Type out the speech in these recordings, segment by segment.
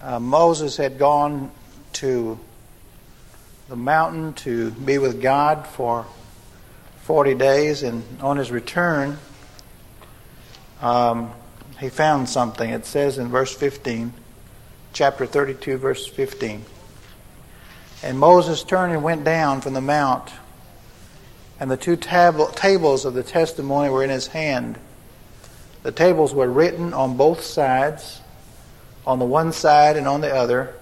uh, Moses had gone to the mountain to be with God for 40 days, and on his return, um, he found something. It says in verse 15, chapter 32, verse 15. And Moses turned and went down from the mount, and the two tab- tables of the testimony were in his hand. The tables were written on both sides, on the one side and on the other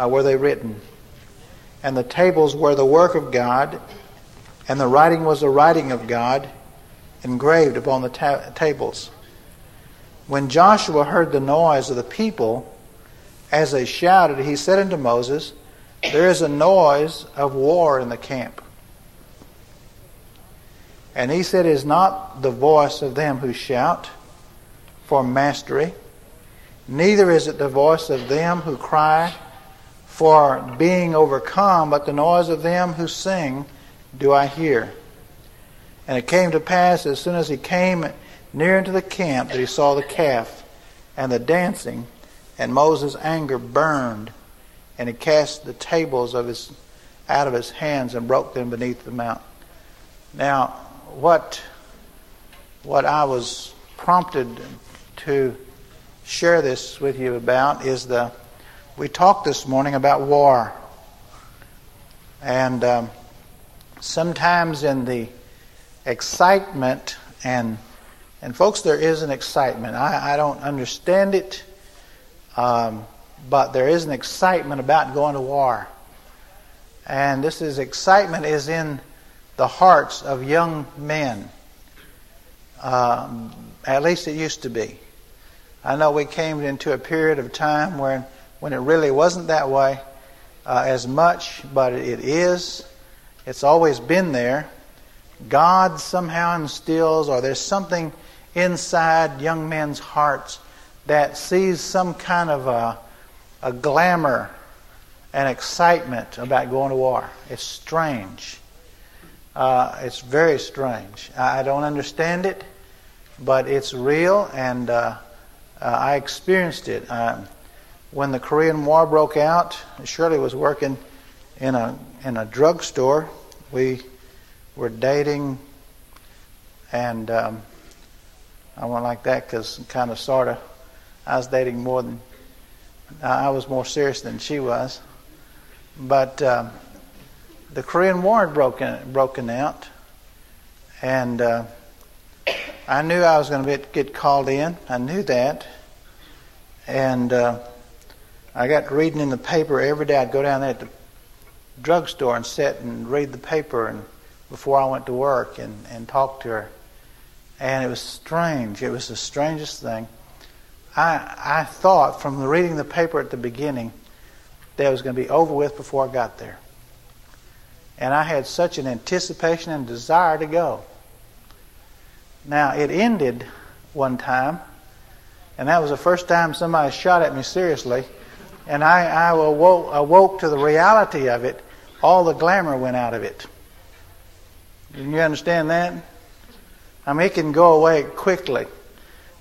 uh, were they written. And the tables were the work of God, and the writing was the writing of God engraved upon the ta- tables. When Joshua heard the noise of the people as they shouted, he said unto Moses, There is a noise of war in the camp. And he said, Is not the voice of them who shout for mastery, neither is it the voice of them who cry for being overcome, but the noise of them who sing do I hear. And it came to pass as soon as he came near into the camp that he saw the calf and the dancing, and Moses' anger burned, and he cast the tables of his out of his hands and broke them beneath the mount. Now, what what I was prompted to share this with you about is the we talked this morning about war, and um, sometimes in the excitement and and folks, there is an excitement. I, I don't understand it, um, but there is an excitement about going to war, and this is excitement is in the hearts of young men. Um, at least it used to be. I know we came into a period of time when when it really wasn't that way uh, as much, but it is. It's always been there. God somehow instills, or there's something inside young men's hearts that sees some kind of a, a glamour and excitement about going to war. It's strange. Uh, it's very strange. I, don't understand it, but it's real, and uh, uh, I experienced it. Um, when the Korean War broke out, Shirley was working in a in a drugstore. We were dating, and um, I went like that because kind of sort of I was dating more than I was more serious than she was. But um, the Korean War had broken broken out, and uh, I knew I was going to get called in. I knew that, and uh, I got reading in the paper every day. I'd go down there at the drugstore and sit and read the paper, and before I went to work and and talk to her and it was strange. It was the strangest thing. I, I thought from the reading the paper at the beginning that it was going to be over with before I got there. And I had such an anticipation and desire to go. Now, it ended one time, and that was the first time somebody shot at me seriously. And I, I awoke, awoke to the reality of it. All the glamour went out of it. Did you understand that? I mean, it can go away quickly.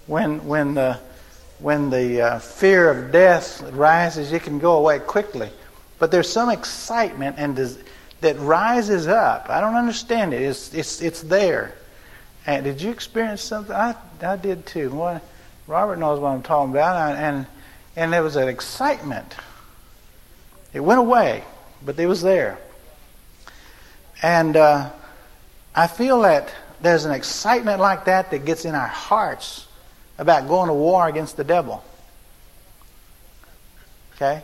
When, when the, when the uh, fear of death rises, it can go away quickly. But there's some excitement and des- that rises up. I don't understand it. It's, it's, it's there. And did you experience something? I, I did too. Well, Robert knows what I'm talking about. And, and there was an excitement. It went away, but it was there. And uh, I feel that there's an excitement like that that gets in our hearts about going to war against the devil. Okay?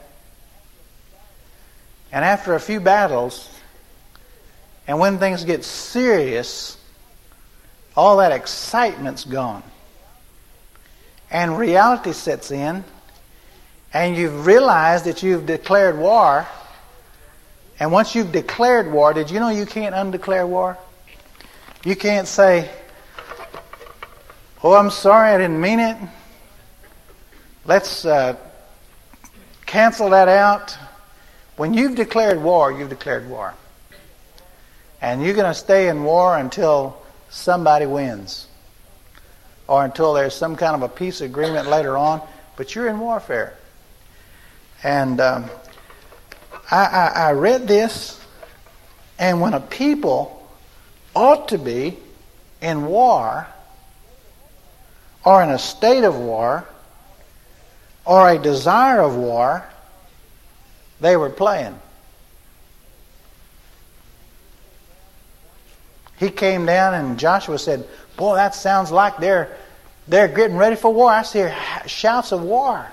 And after a few battles, and when things get serious, all that excitement's gone. And reality sets in, and you've realized that you've declared war. And once you've declared war, did you know you can't undeclare war? You can't say, Oh, I'm sorry, I didn't mean it. Let's uh, cancel that out. When you've declared war, you've declared war. And you're going to stay in war until somebody wins or until there's some kind of a peace agreement later on, but you're in warfare. And um, I, I, I read this, and when a people ought to be in war, or in a state of war, or a desire of war, they were playing. He came down and Joshua said, Boy, that sounds like they're, they're getting ready for war. I hear shouts of war.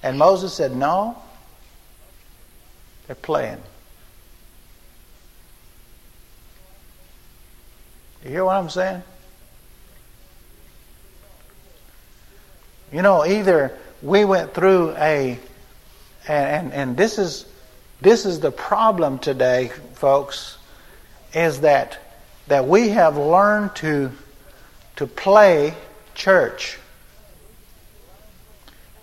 And Moses said, No, they're playing. You hear what I'm saying? You know, either we went through a, and, and, and this is this is the problem today, folks, is that that we have learned to to play church.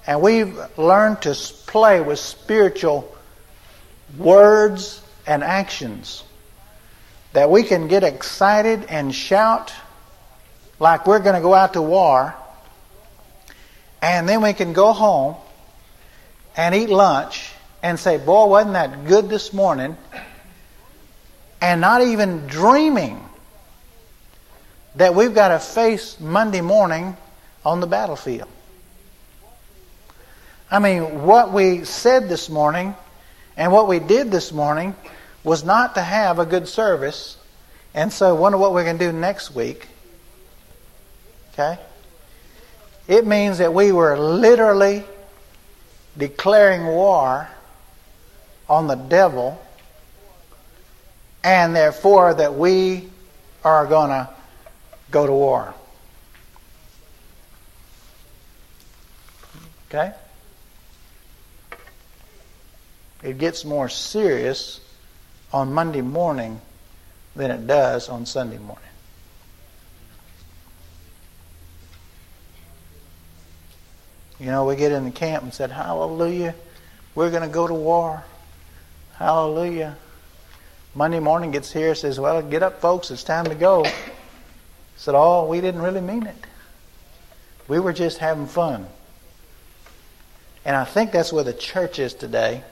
And we've learned to play with spiritual words and actions. That we can get excited and shout like we're going to go out to war and then we can go home and eat lunch and say, Boy, wasn't that good this morning? And not even dreaming that we've got to face Monday morning on the battlefield. I mean, what we said this morning and what we did this morning was not to have a good service. And so, wonder what we're going to do next week. Okay? It means that we were literally declaring war on the devil, and therefore that we are going to go to war. Okay? It gets more serious on Monday morning than it does on Sunday morning. You know, we get in the camp and said, Hallelujah, we're going to go to war. Hallelujah. Monday morning gets here, says, Well, get up, folks, it's time to go. said, Oh, we didn't really mean it. We were just having fun. And I think that's where the church is today.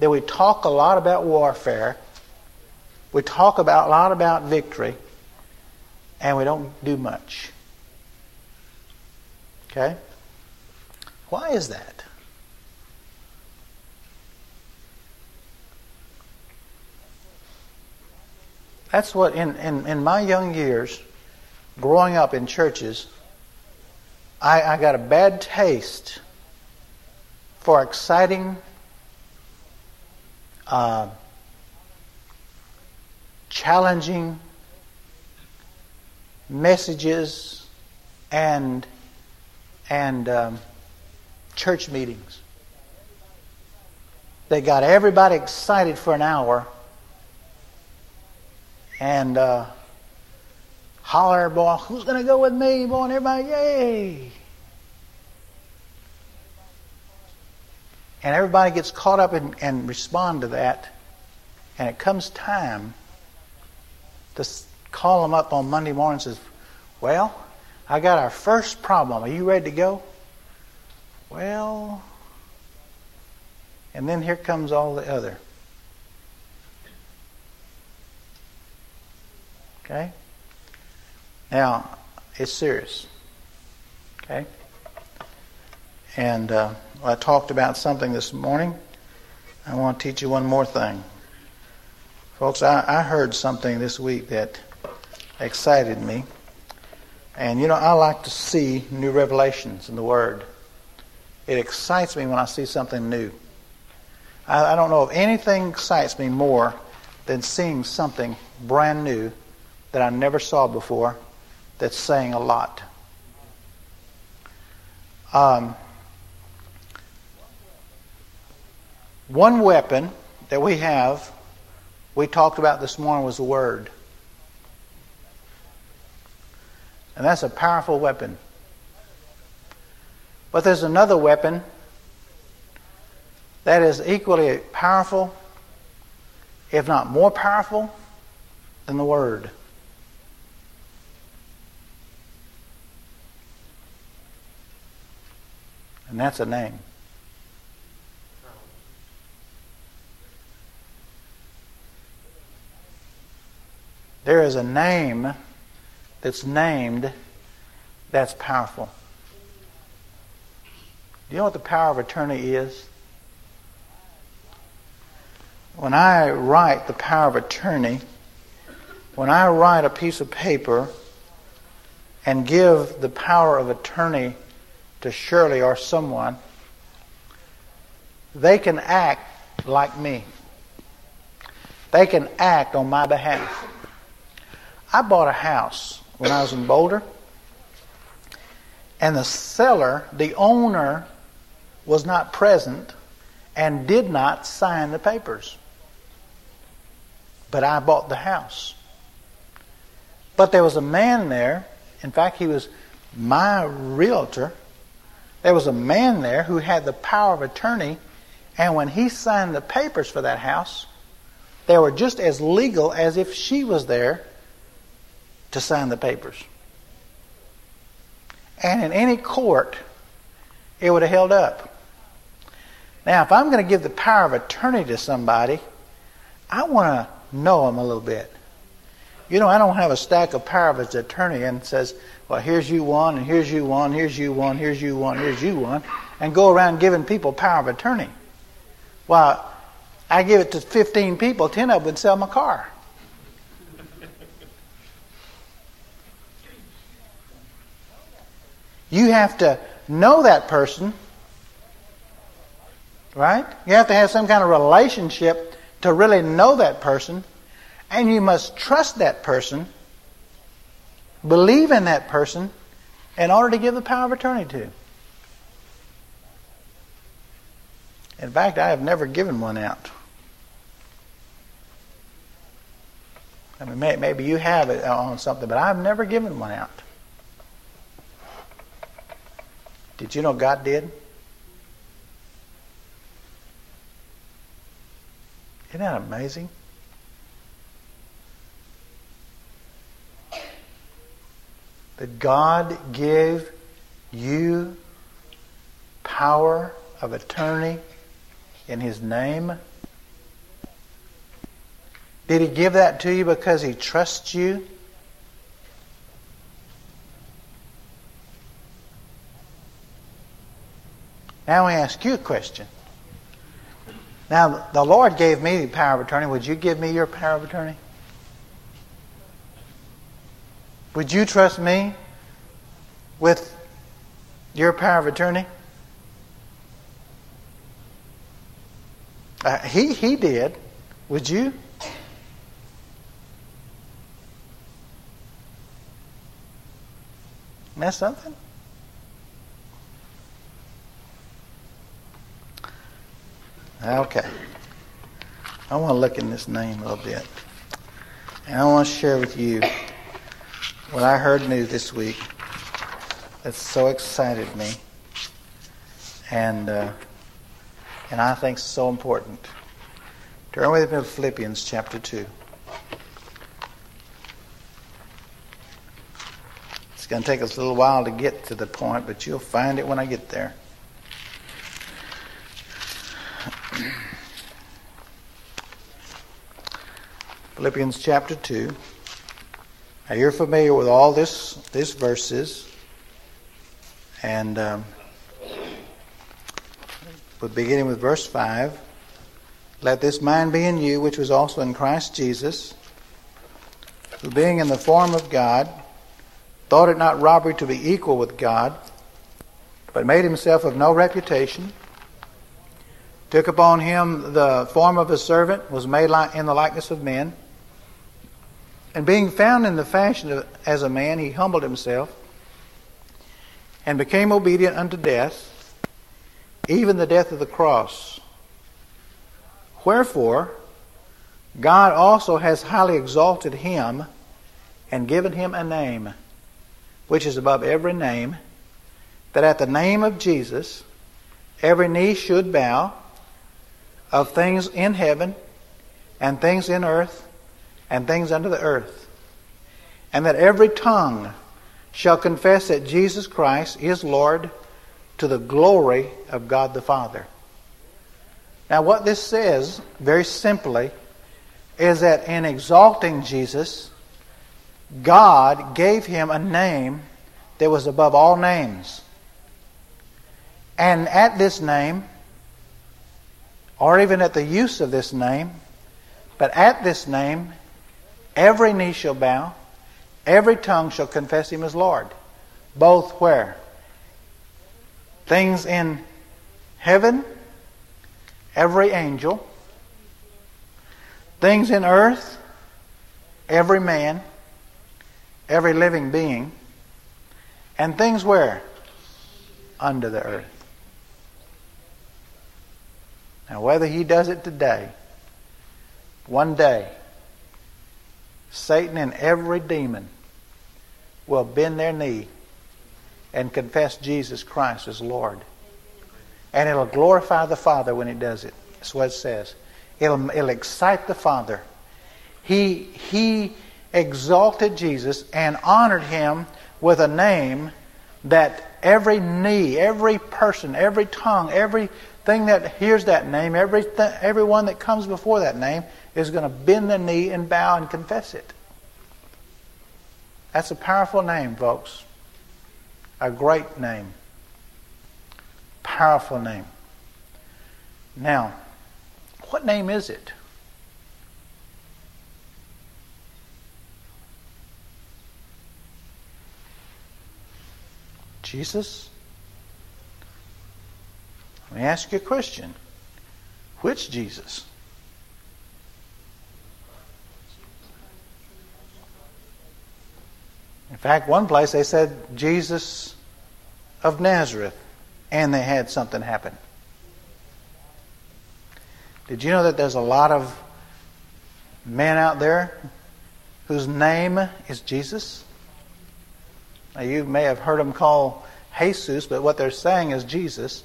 That we talk a lot about warfare, we talk about a lot about victory, and we don't do much. Okay? Why is that? That's what, in, in, in my young years, growing up in churches, I, I got a bad taste for exciting, uh, challenging messages and and um, church meetings. They got everybody excited for an hour and uh, holler, boy, who's going to go with me, boy? And everybody, yay. And everybody gets caught up in, and respond to that. And it comes time to call them up on Monday morning and says, well, I got our first problem. Are you ready to go? Well, and then here comes all the other. Okay? Now, it's serious. Okay? And uh, I talked about something this morning. I want to teach you one more thing. Folks, I, I heard something this week that excited me. And you know, I like to see new revelations in the Word. It excites me when I see something new. I, I don't know if anything excites me more than seeing something brand new that I never saw before that's saying a lot. Um, one weapon that we have, we talked about this morning, was the Word. And that's a powerful weapon. But there's another weapon that is equally powerful, if not more powerful, than the Word. And that's a name. There is a name that's named that's powerful. Do you know what the power of attorney is? When I write the power of attorney, when I write a piece of paper and give the power of attorney to Shirley or someone, they can act like me. They can act on my behalf. I bought a house when I was in Boulder, and the seller, the owner, was not present and did not sign the papers. But I bought the house. But there was a man there, in fact, he was my realtor. There was a man there who had the power of attorney, and when he signed the papers for that house, they were just as legal as if she was there to sign the papers. And in any court, it would have held up. Now, if I'm going to give the power of attorney to somebody, I want to know them a little bit. You know, I don't have a stack of power of attorney and says, well, here's you one, and here's you one, here's you one, here's you one, here's you one, and go around giving people power of attorney. Well, I give it to 15 people, 10 of them would sell my car. You have to know that person, right? You have to have some kind of relationship to really know that person, and you must trust that person, believe in that person, in order to give the power of attorney to. In fact, I have never given one out. I mean, maybe you have it on something, but I've never given one out. Did you know God did? Isn't that amazing? That God gave you power of attorney in His name? Did He give that to you because He trusts you? Now I ask you a question. Now, the Lord gave me the power of attorney. Would you give me your power of attorney? Would you trust me with your power of attorney? Uh, he, he did. Would you? That's something. Okay. I want to look in this name a little bit. And I want to share with you what I heard new this week that so excited me. And, uh, and I think so important. Turn with me to Philippians chapter 2. It's going to take us a little while to get to the point, but you'll find it when I get there. Philippians chapter 2. Now you're familiar with all this these verses, and um, we're beginning with verse 5. Let this mind be in you, which was also in Christ Jesus, who being in the form of God, thought it not robbery to be equal with God, but made himself of no reputation took upon him the form of a servant, was made in the likeness of men. And being found in the fashion of, as a man, he humbled himself and became obedient unto death, even the death of the cross. Wherefore, God also has highly exalted him and given him a name which is above every name, that at the name of Jesus every knee should bow of things in heaven and things in earth and things under the earth, and that every tongue shall confess that Jesus Christ is Lord to the glory of God the Father. Now, what this says, very simply, is that in exalting Jesus, God gave him a name that was above all names. And at this name, or even at the use of this name, but at this name, every knee shall bow, every tongue shall confess him as Lord. Both where? Things in heaven, every angel, things in earth, every man, every living being, and things where? Under the earth. Now, whether he does it today, one day, Satan and every demon will bend their knee and confess Jesus Christ as Lord. And it'll glorify the Father when it does it. That's what it says. It'll, it'll excite the Father. He, he exalted Jesus and honored him with a name that every knee, every person, every tongue, everything that hears that name, every everyone that comes before that name is going to bend the knee and bow and confess it. That's a powerful name, folks. A great name. Powerful name. Now, what name is it? Jesus? Let me ask you a question. Which Jesus? In fact, one place they said Jesus of Nazareth, and they had something happen. Did you know that there's a lot of men out there whose name is Jesus? Now, you may have heard them call Jesus, but what they're saying is Jesus.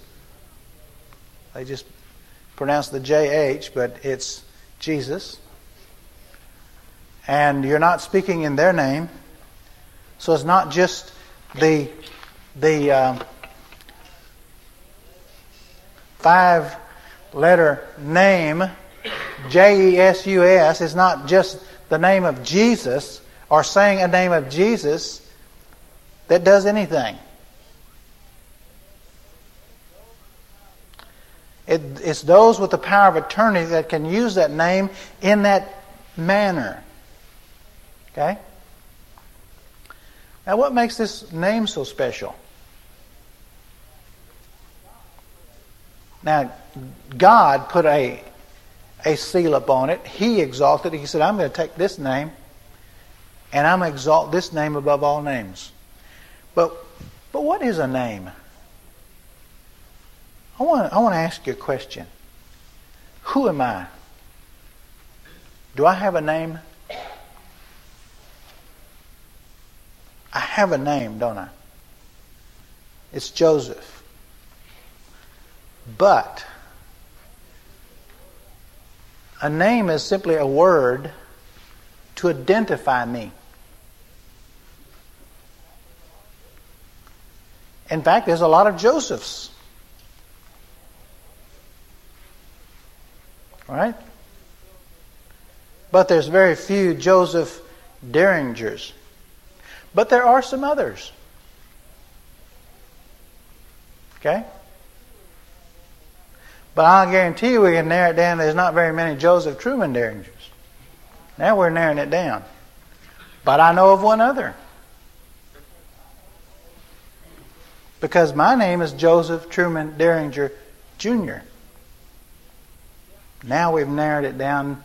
They just pronounce the JH, but it's Jesus. And you're not speaking in their name. So it's not just the, the uh, five letter name, J E S U S, is not just the name of Jesus or saying a name of Jesus that does anything. It, it's those with the power of attorney that can use that name in that manner. Okay? Now, what makes this name so special? Now, God put a, a seal upon it. He exalted it. He said, I'm going to take this name and I'm going to exalt this name above all names. But, but what is a name? I want, I want to ask you a question. Who am I? Do I have a name? I have a name, don't I? It's Joseph. But a name is simply a word to identify me. In fact, there's a lot of Josephs. Right? But there's very few Joseph Derringers. But there are some others. Okay? But I'll guarantee you we can narrow it down. There's not very many Joseph Truman Derringers. Now we're narrowing it down. But I know of one other. Because my name is Joseph Truman Derringer Jr. Now we've narrowed it down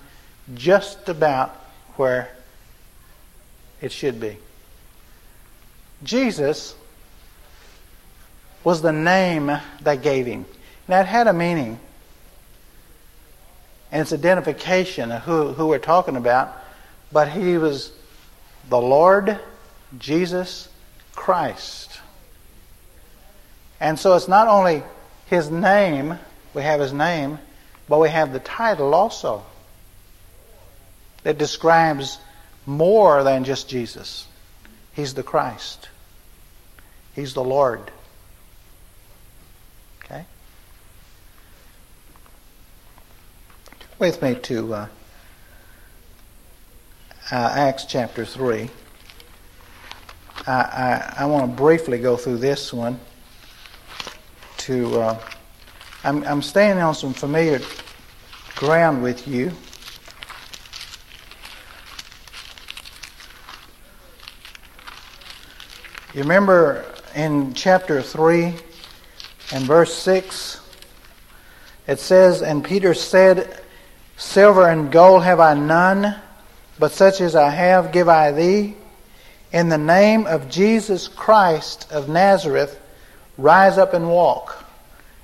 just about where it should be. Jesus was the name they gave him. Now it had a meaning. And it's identification of who, who we're talking about. But he was the Lord Jesus Christ. And so it's not only his name, we have his name, but we have the title also that describes more than just Jesus. He's the Christ. He's the Lord. Okay? With me to uh, uh, Acts chapter 3. I, I, I want to briefly go through this one. To uh, I'm, I'm standing on some familiar ground with you. You remember in chapter 3 and verse 6, it says, And Peter said, Silver and gold have I none, but such as I have give I thee. In the name of Jesus Christ of Nazareth, rise up and walk.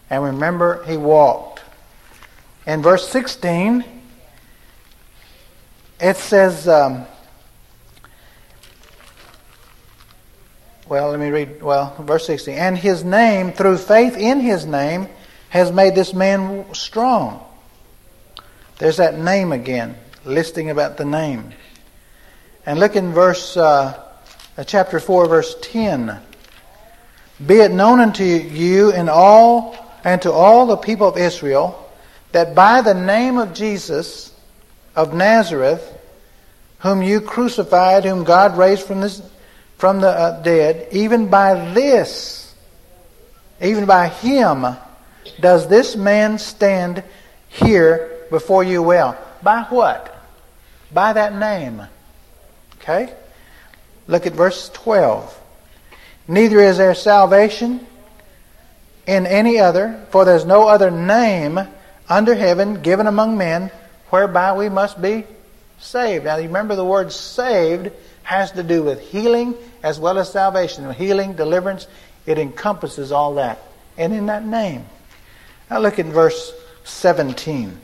And remember, he walked. In verse 16, it says, um, well, let me read, well, verse 16. And his name, through faith in his name, has made this man strong. There's that name again, listing about the name. And look in verse, uh, uh chapter 4, verse 10. Be it known unto you in all and to all the people of Israel that by the name of Jesus of Nazareth, whom you crucified, whom God raised from, this, from the uh, dead, even by this, even by him, does this man stand here before you well? By what? By that name. Okay? Look at verse 12. Neither is there salvation in any other, for there's no other name under heaven given among men whereby we must be saved. Now, you remember the word saved has to do with healing as well as salvation. Healing, deliverance, it encompasses all that. And in that name. Now, look at verse 17.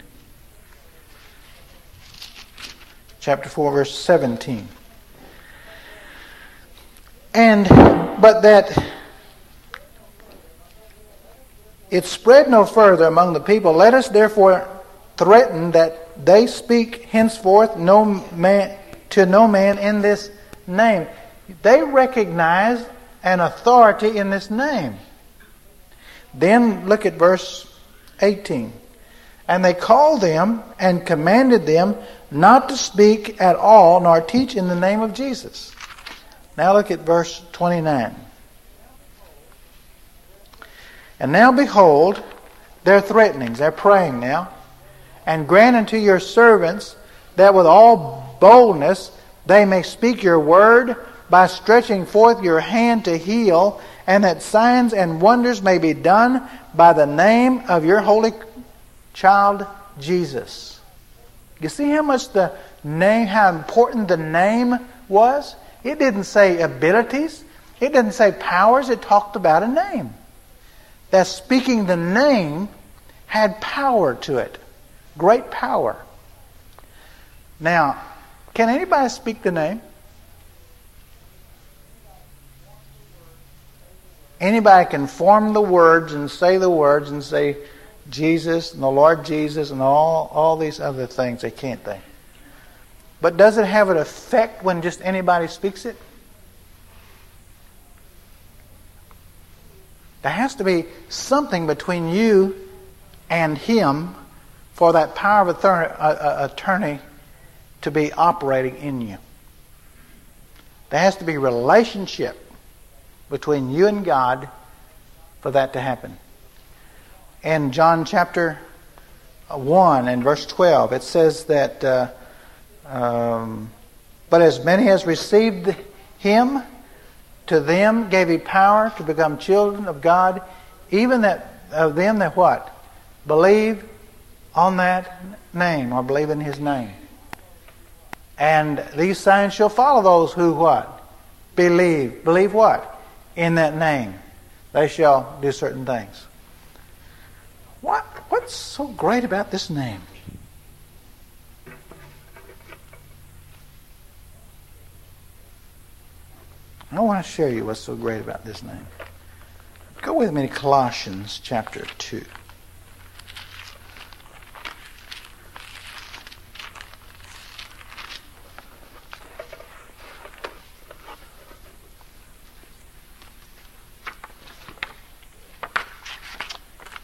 Chapter 4, verse 17. And, but that it spread no further among the people. Let us therefore threaten that they speak henceforth no man, to no man in this name. They recognize an authority in this name. Then look at verse 18. And they called them and commanded them not to speak at all nor teach in the name of Jesus. Now look at verse 29. And now behold, their threatenings, they're praying now, and grant unto your servants that with all boldness they may speak your word by stretching forth your hand to heal, and that signs and wonders may be done by the name of your holy child Jesus. You see how much the name, how important the name was? It didn't say abilities, it didn't say powers, it talked about a name. That speaking the name had power to it, great power. Now, can anybody speak the name? Anybody can form the words and say the words and say Jesus and the Lord Jesus and all, all these other things, they can't they? But does it have an effect when just anybody speaks it? There has to be something between you and him for that power of uh, uh, attorney to be operating in you. There has to be relationship between you and God for that to happen. In John chapter 1 and verse 12, it says that, uh, um, but as many as received him, to them gave he power to become children of God, even that of them that what? Believe on that name or believe in his name. And these signs shall follow those who what? Believe. Believe what? In that name. They shall do certain things. What, what's so great about this name? I want to show you what's so great about this name. Go with me to Colossians chapter 2.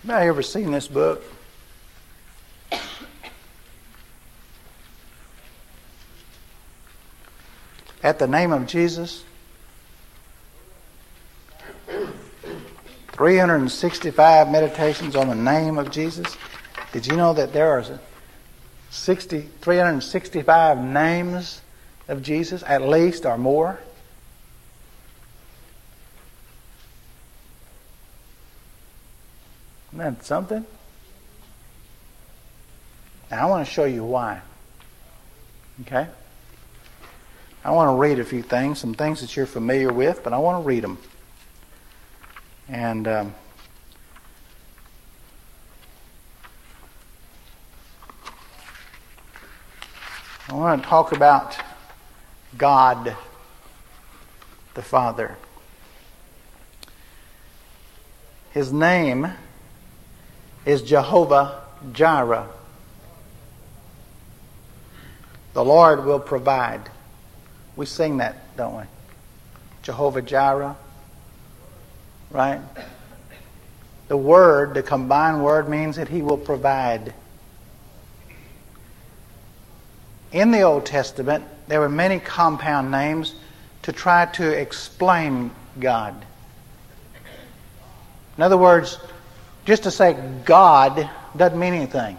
Anybody ever seen this book? At the name of Jesus. 365 meditations on the name of Jesus. Did you know that there are 60, 365 names of Jesus, at least or more? Isn't that something? Now, I want to show you why. Okay? I want to read a few things, some things that you're familiar with, but I want to read them. And um, I want to talk about God the Father. His name is Jehovah Jireh. The Lord will provide. We sing that, don't we? Jehovah Jireh. Right? The word, the combined word, means that He will provide. In the Old Testament, there were many compound names to try to explain God. In other words, just to say God doesn't mean anything.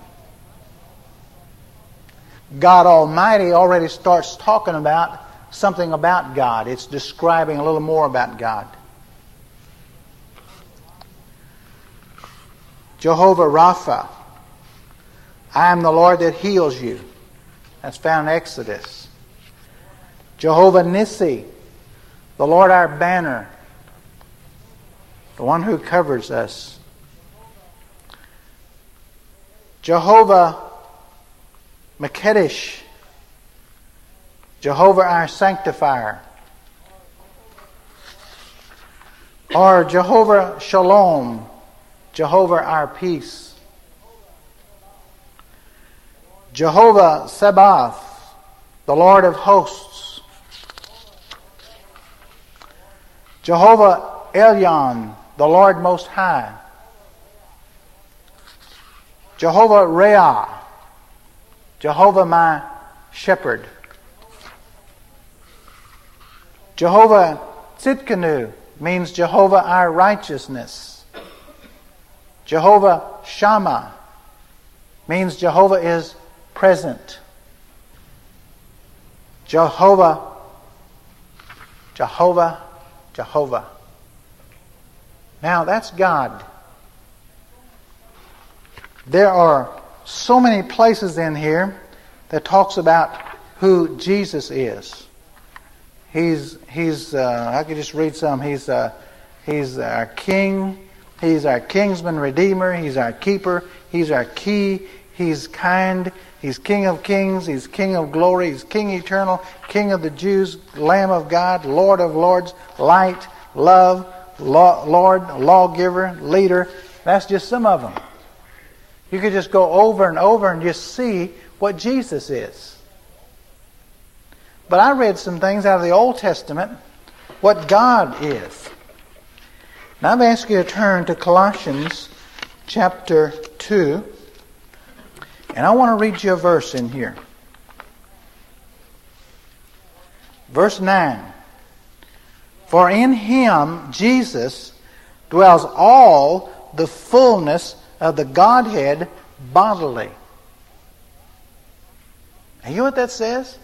God Almighty already starts talking about something about God. It's describing a little more about God. Jehovah Rapha. I am the Lord that heals you. That's found in Exodus. Jehovah Nissi. The Lord our banner. The one who covers us. Jehovah Makedesh, Jehovah our sanctifier, or Jehovah Shalom, Jehovah our peace, Jehovah Sabaoth, the Lord of hosts, Jehovah Elyon, the Lord Most High, Jehovah Reah, Jehovah my shepherd. Jehovah Tsidkenu means Jehovah our righteousness. Jehovah Shammah means Jehovah is present. Jehovah, Jehovah, Jehovah. Now that's God. There are so many places in here that talks about who Jesus is. He's he's uh, I could just read some. He's uh, he's our King. He's our kinsman redeemer. He's our keeper. He's our key. He's kind. He's King of kings. He's King of glory. He's King eternal. King of the Jews. Lamb of God. Lord of lords. Light. Love. Law, Lord. Lawgiver. Leader. That's just some of them. You could just go over and over and just see what Jesus is. But I read some things out of the Old Testament, what God is. Now I've asked you to turn to Colossians chapter 2, and I want to read you a verse in here. Verse 9. For in him, Jesus, dwells all the fullness of the Godhead bodily. You know what that says?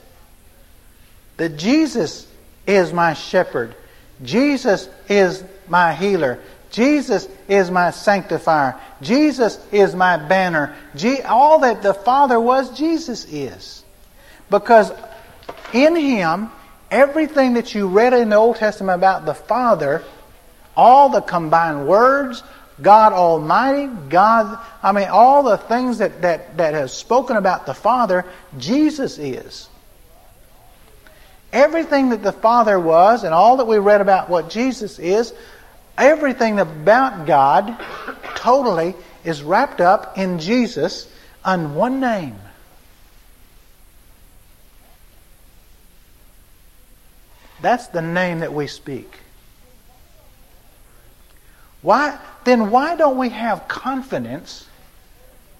That Jesus is my shepherd. Jesus is my healer. Jesus is my sanctifier. Jesus is my banner. all that the Father was, Jesus is. Because in Him, everything that you read in the Old Testament about the Father, all the combined words, God Almighty, God, I mean, all the things that, that, that has spoken about the Father, Jesus is. Everything that the Father was and all that we read about what Jesus is, everything about God totally is wrapped up in Jesus on one name. That's the name that we speak. Why, then why don't we have confidence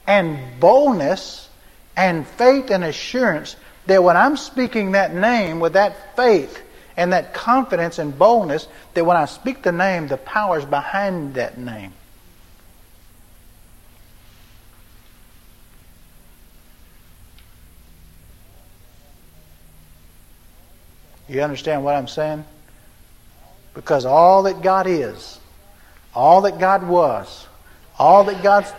and boldness and faith and assurance that when I'm speaking that name with that faith and that confidence and boldness that when I speak the name, the power is behind that name. You understand what I'm saying? Because all that God is, all that God was, all that God's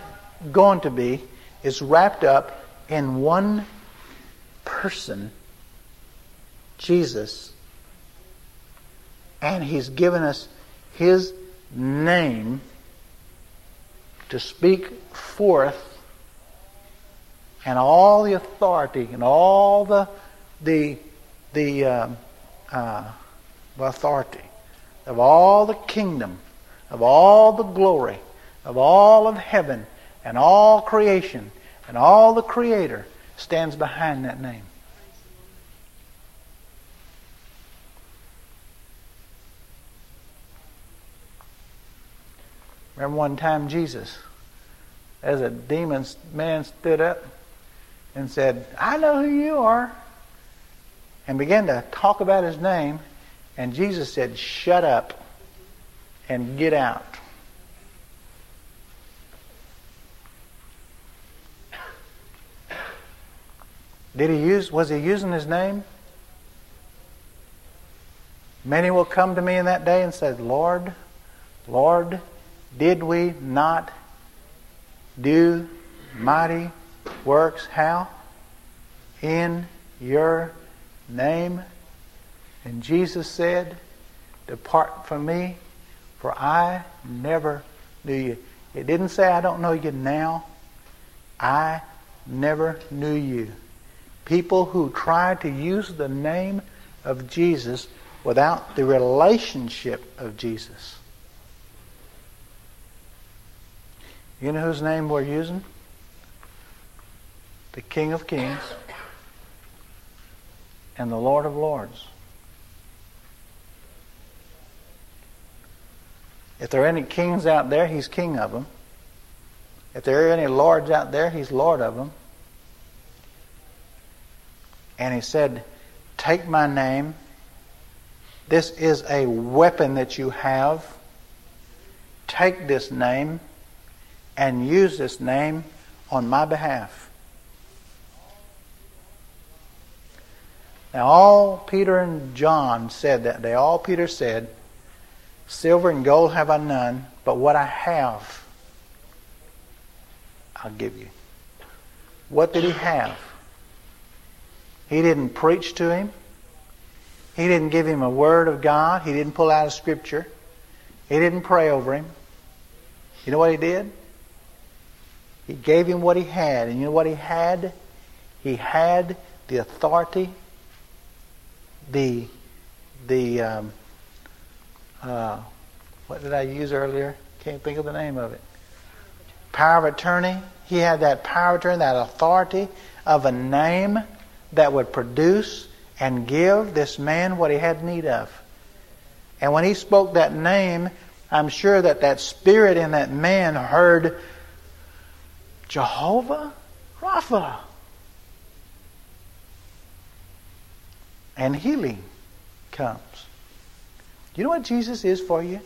going to be is wrapped up in one person, Jesus. And He's given us His name to speak forth and all the authority and all the the the uh, uh, authority of all the kingdom, of all the glory, of all of heaven and all creation and all the Creator stands behind that name. Remember one time Jesus, as a demon man stood up and said, I know who you are, and began to talk about his name, and Jesus said, Shut up and get out. Did he use was he using his name? Many will come to me in that day and say, Lord, Lord, did we not do mighty works? How? In your name. And Jesus said, Depart from me, for I never knew you. It didn't say, I don't know you now. I never knew you people who try to use the name of Jesus without the relationship of Jesus. You know whose name we're using? The King of Kings and the Lord of Lords. If there are any kings out there, he's king of them. If there are any lords out there, he's lord of them. And he said, Take my name. This is a weapon that you have. Take this name and use this name on my behalf. Now, all Peter and John said that day, all Peter said, Silver and gold have I none, but what I have, I'll give you. What did he have? He didn't preach to him. He didn't give him a word of God. He didn't pull out a scripture. He didn't pray over him. You know what he did? He gave him what he had. And you know what he had? He had the authority, the, the, um, uh, what did I use earlier? Can't think of the name of it. Power of attorney. He had that power of attorney, that authority of a name that would produce and give this man what he had need of. And when he spoke that name, I'm sure that that spirit in that man heard Jehovah Rapha. And healing comes. You know what Jesus is for you?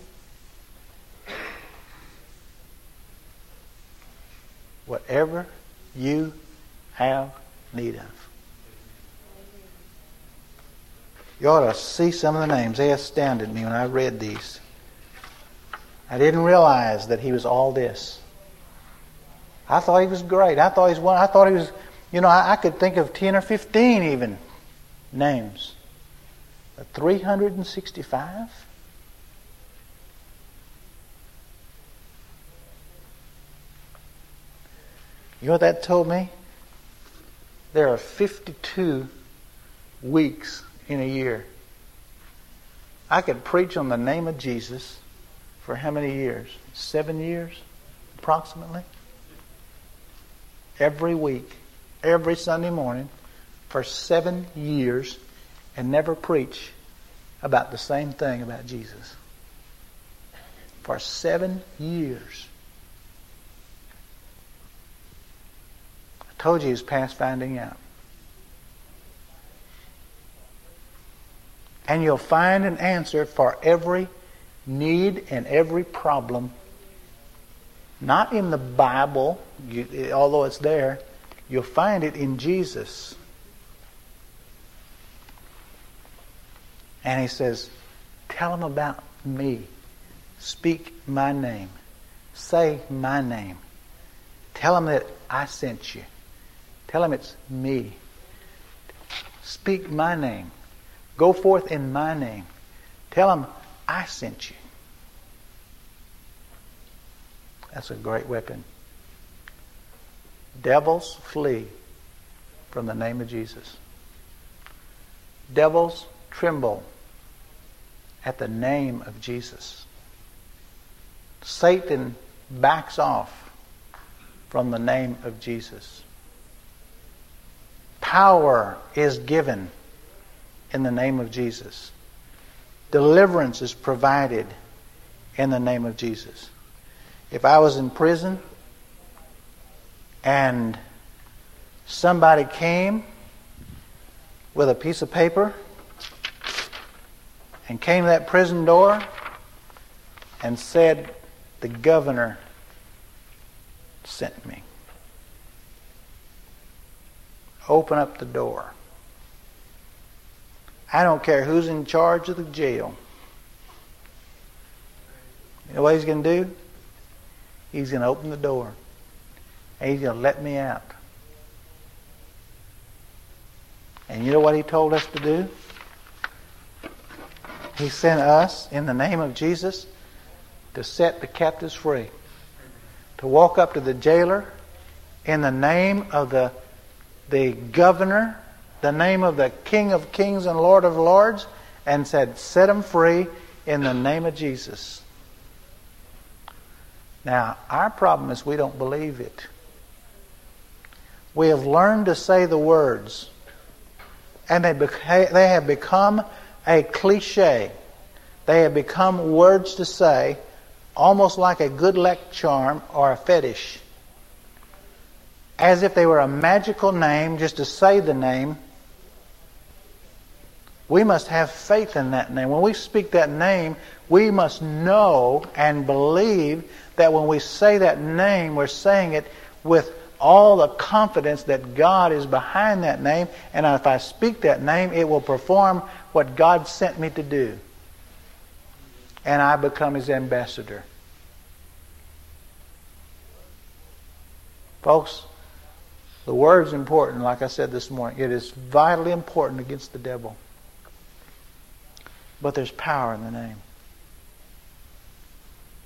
Whatever you have need of. You ought to see some of the names. They astounded me when I read these. I didn't realize that he was all this. I thought he was great. I thought he was one. I thought he was, you know, I, I could think of ten or fifteen even names. But 365? You know what that told me? There are 52 weeks in a year. I could preach on the name of Jesus for how many years? Seven years, approximately. Every week, every Sunday morning, for seven years, and never preach about the same thing about Jesus. For seven years. I told you he was past finding out. And you'll find an answer for every need and every problem. Not in the Bible, you, although it's there, you'll find it in Jesus. And he says, Tell them about me. Speak my name. Say my name. Tell them that I sent you. Tell them it's me. Speak my name. Go forth in my name. Tell them I sent you. That's a great weapon. Devils flee from the name of Jesus. Devils tremble at the name of Jesus. Satan backs off from the name of Jesus. Power is given in the name of Jesus. Deliverance is provided in the name of Jesus. If I was in prison and somebody came with a piece of paper and came to that prison door and said, The governor sent me. Open up the door. I don't care who's in charge of the jail. You know what he's going to do? He's going to open the door. And he's going to let me out. And you know what he told us to do? He sent us in the name of Jesus to set the captives free. To walk up to the jailer in the name of the, the governor, the name of the King of kings and Lord of lords, and said, Set them free in the name of Jesus. Now, our problem is we don't believe it. We have learned to say the words, and they, beca- they have become a cliche. They have become words to say, almost like a good luck charm or a fetish. As if they were a magical name just to say the name. We must have faith in that name. When we speak that name, we must know and believe that when we say that name, we're saying it with all the confidence that God is behind that name. And if I speak that name, it will perform what God sent me to do. And I become his ambassador. Folks, the word's important, like I said this morning. It is vitally important against the devil. But there's power in the name.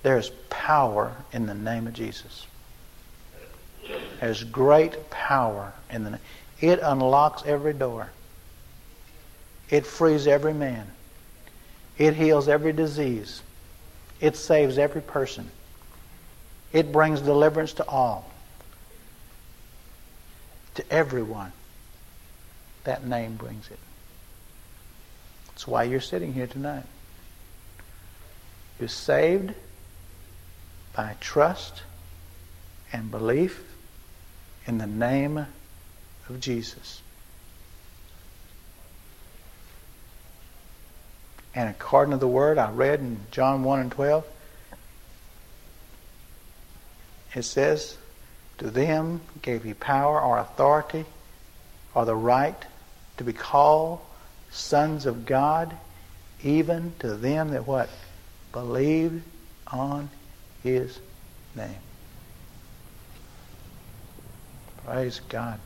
There's power in the name of Jesus. There's great power in the name. It unlocks every door. It frees every man. It heals every disease. It saves every person. It brings deliverance to all. To everyone. That name brings it. That's why you're sitting here tonight. You're saved by trust and belief in the name of Jesus. And according to the word I read in John 1 and 12, it says, To them gave he power or authority or the right to be called sons of God, even to them that what? Believed on his name. Praise God.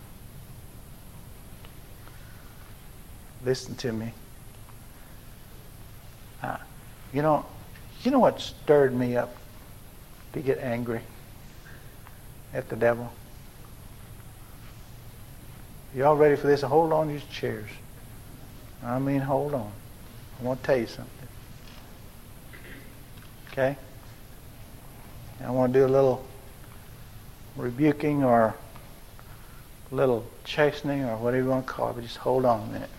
Listen to me. Uh, you know, you know what stirred me up to get angry at the devil? Y'all ready for this? Hold on to your chairs. I mean, hold on. I want to tell you something. Okay? I want to do a little rebuking or a little chastening or whatever you want to call it, but just hold on a minute.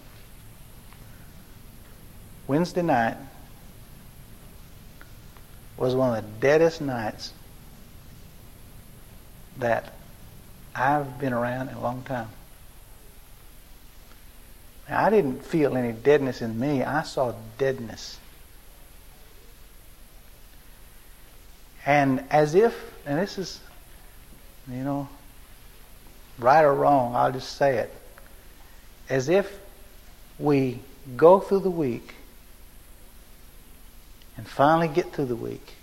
Wednesday night was one of the deadest nights that I've been around in a long time. I didn't feel any deadness in me. I saw deadness. And as if, and this is, you know, right or wrong, I'll just say it. As if we go through the week and finally get through the week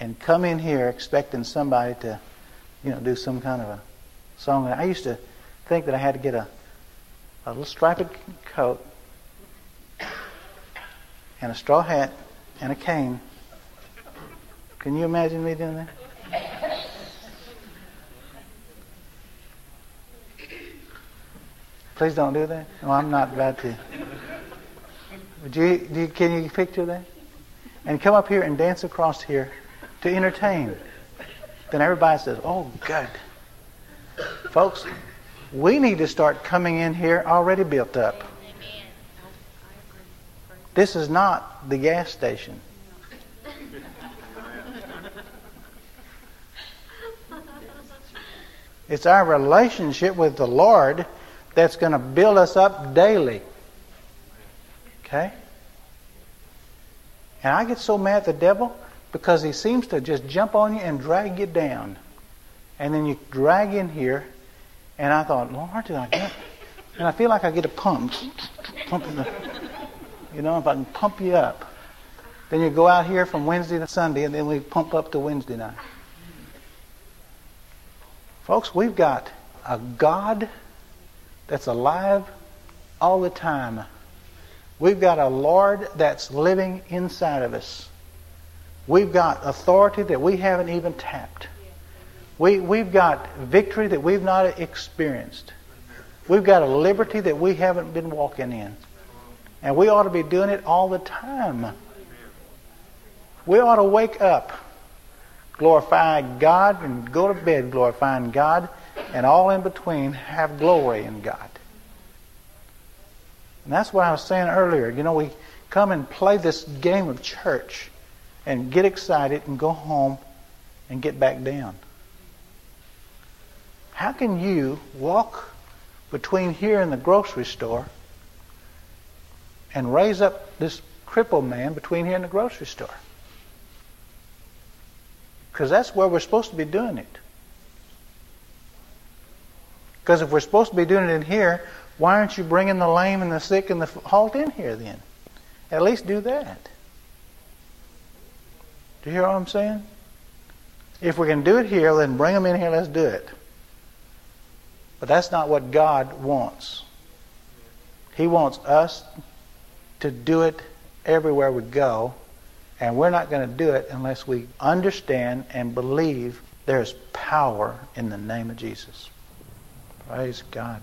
and come in here expecting somebody to, you know, do some kind of a song. I used to think that I had to get a, a little striped coat and a straw hat and a cane. Can you imagine me doing that? Please don't do that. No, I'm not about to. Do you, do you, can you picture that? And come up here and dance across here to entertain. Then everybody says, oh, good. Folks, we need to start coming in here already built up. This is not the gas station. It's our relationship with the Lord that's going to build us up daily. Okay? And I get so mad at the devil because he seems to just jump on you and drag you down. And then you drag in here, and I thought, Lord, did I get? And I feel like I get a pump, pump the, you know, if I can pump you up. Then you go out here from Wednesday to Sunday, and then we pump up to Wednesday night. Folks, we've got a God that's alive all the time. We've got a Lord that's living inside of us. We've got authority that we haven't even tapped. We, we've got victory that we've not experienced. We've got a liberty that we haven't been walking in. And we ought to be doing it all the time. We ought to wake up, glorify God, and go to bed glorifying God, and all in between have glory in God. And that's what I was saying earlier. You know, we come and play this game of church and get excited and go home and get back down. How can you walk between here and the grocery store and raise up this crippled man between here and the grocery store? Because that's where we're supposed to be doing it. Because if we're supposed to be doing it in here, why aren't you bringing the lame and the sick and the halt in here then? At least do that. Do you hear what I'm saying? If we can do it here, then bring them in here, let's do it. But that's not what God wants. He wants us to do it everywhere we go, and we're not going to do it unless we understand and believe there's power in the name of Jesus. Praise God.